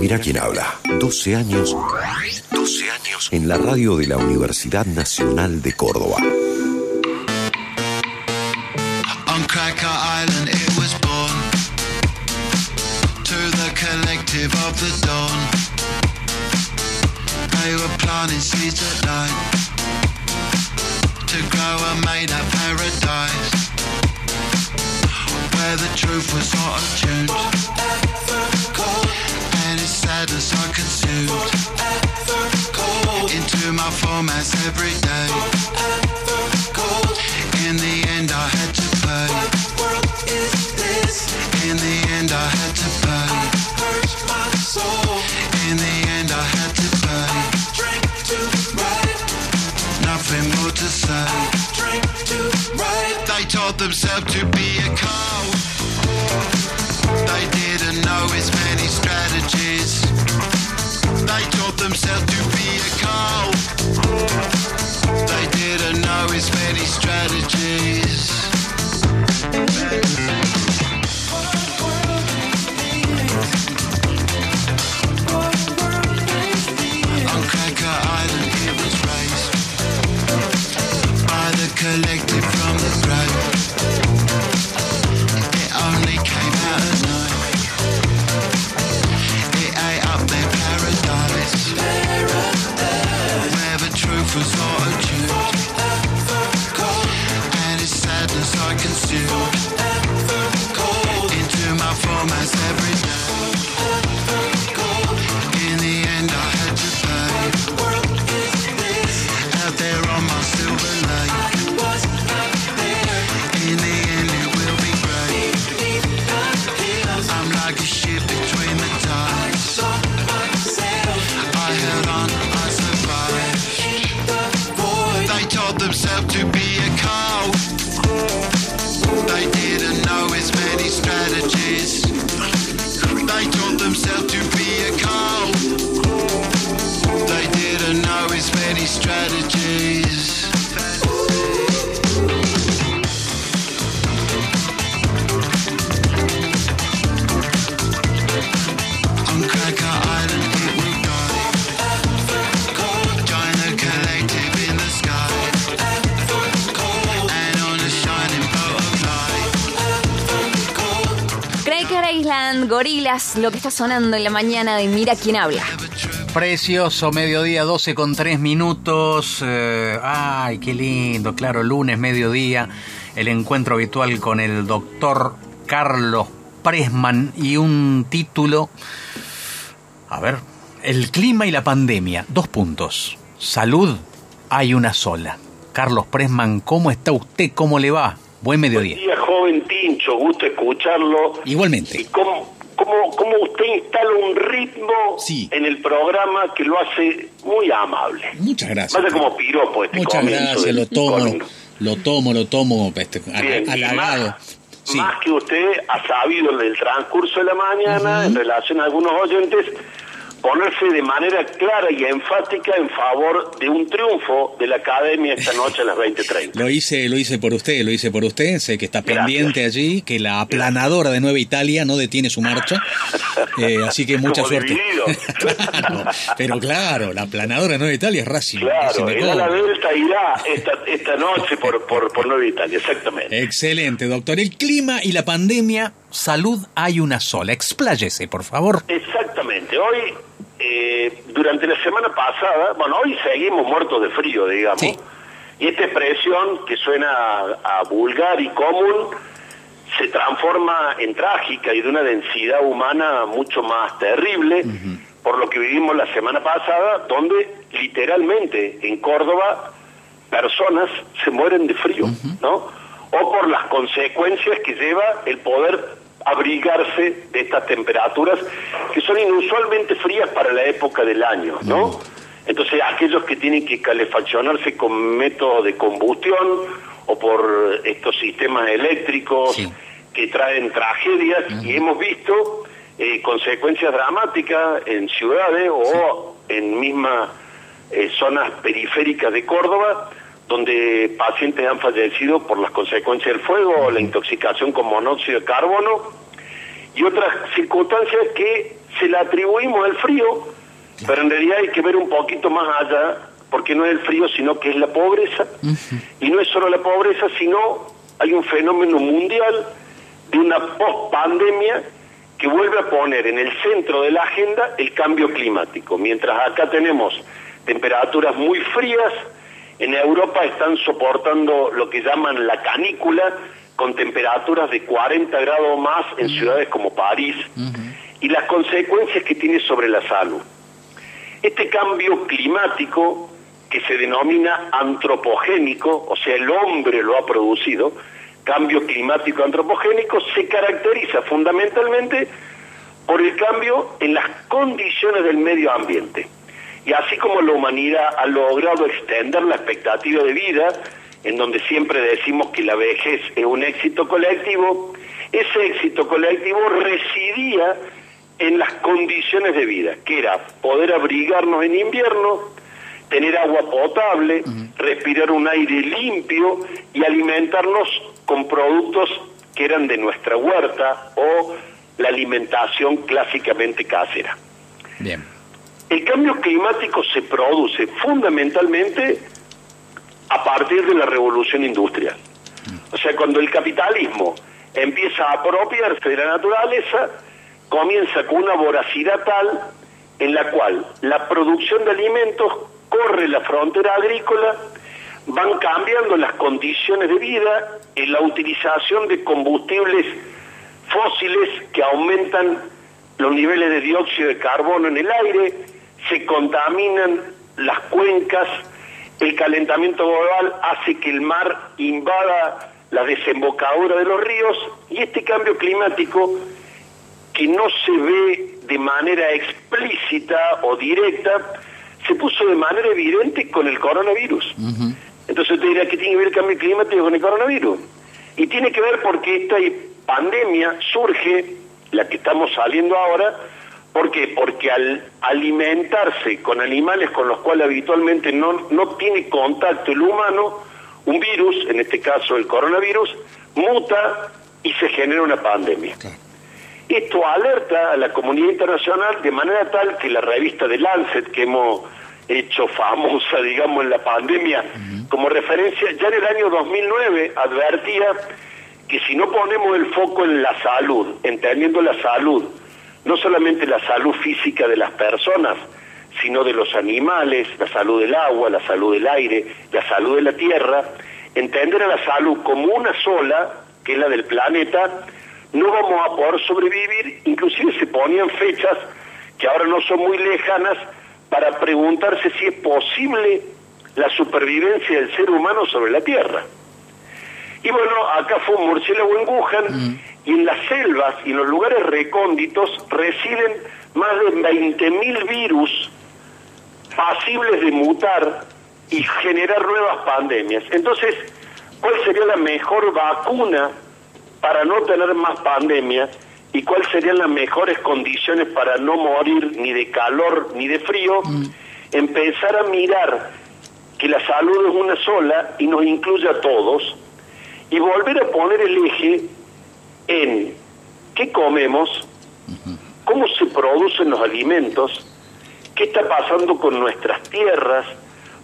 Mira quién habla. 12 años. 12 años en la radio de la Universidad Nacional de Córdoba. On Cracker Island it was born To the collective of the dawn They were planting seeds at night To grow a made up paradise Where the truth was not attuned themselves to be Gorilas, lo que está sonando en la mañana de Mira quién habla. Precioso, mediodía, 12 con 3 minutos. Eh, ay, qué lindo, claro, lunes, mediodía. El encuentro habitual con el doctor Carlos Presman y un título. A ver, el clima y la pandemia. Dos puntos. Salud, hay una sola. Carlos Presman, ¿cómo está usted? ¿Cómo le va? Buen mediodía. Buen día, joven Tincho, gusto escucharlo. Igualmente. Y cómo, cómo, cómo usted instala un ritmo Sí. en el programa que lo hace muy amable. Muchas gracias. Vaya como piropo este Muchas gracias, del lo tomo, lo tomo, lo tomo, este, Bien, más, Sí. más que usted ha sabido en el transcurso de la mañana, en relación a algunos oyentes, ponerse de manera clara y enfática en favor de un triunfo de la academia esta noche a las 20.30. Lo hice, lo hice por usted, lo hice por usted, sé que está Gracias. pendiente allí, que la aplanadora de Nueva Italia no detiene su marcha, eh, así que mucha Como suerte. Claro, pero claro, la aplanadora de Nueva Italia es Racing. Claro, ala Córdoba. Delta irá esta, esta noche por, por, por Nueva Italia, exactamente. Excelente, doctor. El clima y la pandemia, salud hay una sola. Expláyese, por favor. Exactamente. Hoy, eh, durante la semana pasada, bueno, hoy seguimos muertos de frío, digamos. Sí. Y esta expresión que suena a, a vulgar y común se transforma en trágica y de una densidad humana mucho más terrible por lo que vivimos la semana pasada, donde literalmente en Córdoba personas se mueren de frío, ¿no? O por las consecuencias que lleva el poder abrigarse de estas temperaturas que son inusualmente frías para la época del año, ¿no? Entonces, aquellos que tienen que calefaccionarse con métodos de combustión o por estos sistemas eléctricos Sí. que traen tragedias y hemos visto eh, consecuencias dramáticas en ciudades o en mismas eh, zonas periféricas de Córdoba donde pacientes han fallecido por las consecuencias del fuego la intoxicación con monóxido de carbono y otras circunstancias que se la atribuimos al frío, pero en realidad hay que ver un poquito más allá, porque no es el frío, sino que es la pobreza. Y no es solo la pobreza, sino hay un fenómeno mundial de una post-pandemia que vuelve a poner en el centro de la agenda el cambio climático. Mientras acá tenemos temperaturas muy frías, en Europa están soportando lo que llaman la canícula, con temperaturas de 40 grados más en ciudades como París, y las consecuencias que tiene sobre la salud. Este cambio climático, que se denomina antropogénico, o sea, el hombre lo ha producido, cambio climático antropogénico, se caracteriza fundamentalmente por el cambio en las condiciones del medio ambiente. Y así como la humanidad ha logrado extender la expectativa de vida, en donde siempre decimos que la vejez es un éxito colectivo, ese éxito colectivo residía en las condiciones de vida, que era poder abrigarnos en invierno, tener agua potable, respirar un aire limpio y alimentarnos con productos que eran de nuestra huerta o la alimentación clásicamente casera. Bien. El cambio climático se produce fundamentalmente a partir de la revolución industrial. O sea, cuando el capitalismo empieza a apropiarse de la naturaleza, comienza con una voracidad tal en la cual la producción de alimentos corre la frontera agrícola, van cambiando las condiciones de vida en la utilización de combustibles fósiles que aumentan los niveles de dióxido de carbono en el aire, se contaminan las cuencas, el calentamiento global hace que el mar invada la desembocadura de los ríos y este cambio climático que no se ve de manera explícita o directa, se puso de manera evidente con el coronavirus. Entonces usted dirá que tiene que ver el cambio climático con el coronavirus. Y tiene que ver porque esta pandemia surge, la que estamos saliendo ahora, ¿por qué? Porque al alimentarse con animales con los cuales habitualmente no, no tiene contacto el humano, un virus, en este caso el coronavirus, muta y se genera una pandemia. Esto alerta a la comunidad internacional de manera tal que la revista de Lancet, que hemos hecho famosa, digamos, en la pandemia, como referencia, ya en el año 2009 advertía que si no ponemos el foco en la salud, entendiendo la salud, no solamente la salud física de las personas, sino de los animales, la salud del agua, la salud del aire, la salud de la tierra, entender a la salud como una sola, que es la del planeta, no vamos a poder sobrevivir, inclusive se ponían fechas que ahora no son muy lejanas para preguntarse si es posible la supervivencia del ser humano sobre la Tierra. Y bueno, acá fue un murciélago en Wuhan y en las selvas y en los lugares recónditos residen más de 20.000 virus pasibles de mutar y generar nuevas pandemias. Entonces, ¿cuál sería la mejor vacuna para no tener más pandemia y cuáles serían las mejores condiciones para no morir ni de calor ni de frío, empezar a mirar que la salud es una sola y nos incluye a todos. Y volver a poner el eje en qué comemos, cómo se producen los alimentos, qué está pasando con nuestras tierras,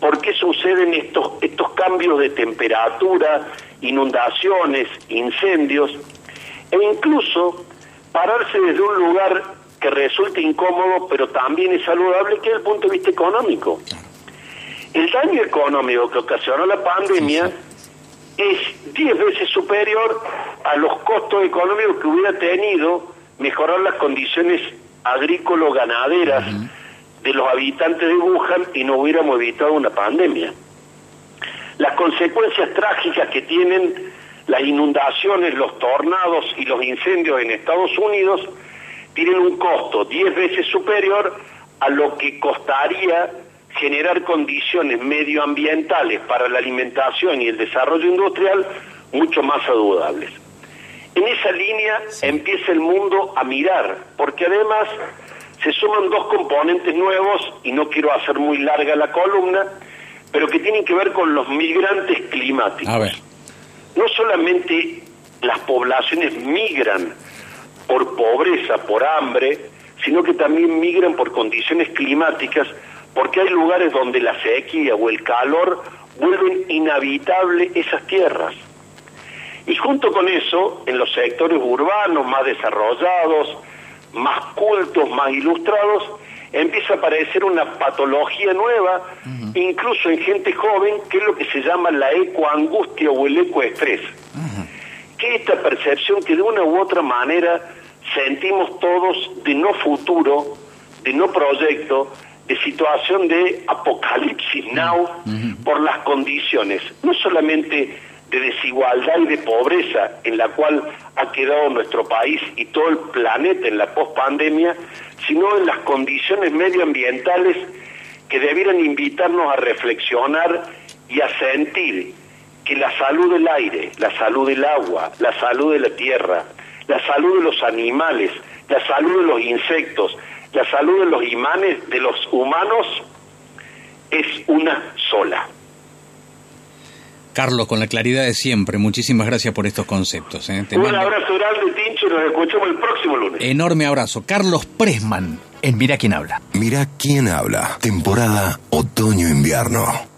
por qué suceden estos, estos cambios de temperatura, inundaciones, incendios, e incluso pararse desde un lugar que resulte incómodo, pero también es saludable, que es el punto de vista económico. El daño económico que ocasionó la pandemia es 10 veces superior a los costos económicos que hubiera tenido mejorar las condiciones agrícolas-ganaderas de los habitantes de Wuhan y no hubiéramos evitado una pandemia. Las consecuencias trágicas que tienen las inundaciones, los tornados y los incendios en Estados Unidos tienen un costo 10 veces superior a lo que costaría generar condiciones medioambientales para la alimentación y el desarrollo industrial mucho más saludables. En esa línea empieza el mundo a mirar, porque además se suman dos componentes nuevos, y no quiero hacer muy larga la columna, pero que tienen que ver con los migrantes climáticos. A ver. No solamente las poblaciones migran por pobreza, por hambre, sino que también migran por condiciones climáticas, porque hay lugares donde la sequía o el calor vuelven inhabitable esas tierras. Y junto con eso, en los sectores urbanos más desarrollados, más cultos, más ilustrados, empieza a aparecer una patología nueva, incluso en gente joven, que es lo que se llama la ecoangustia o el ecoestrés. Que esta percepción que de una u otra manera sentimos todos de no futuro, de no proyecto, de situación de apocalipsis now por las condiciones, no solamente de desigualdad y de pobreza en la cual ha quedado nuestro país y todo el planeta en la pospandemia, sino en las condiciones medioambientales que debieran invitarnos a reflexionar y a sentir que la salud del aire, la salud del agua, la salud de la tierra, la salud de los animales, la salud de los insectos, la salud de los imanes de los humanos es una sola. Carlos, con la claridad de siempre, muchísimas gracias por estos conceptos. ¿eh? Te Un mando- abrazo grande, Tincho, y nos escuchamos el próximo lunes. Enorme abrazo. Carlos Presman, en Mira quién habla. Mira quién habla. Temporada otoño-invierno.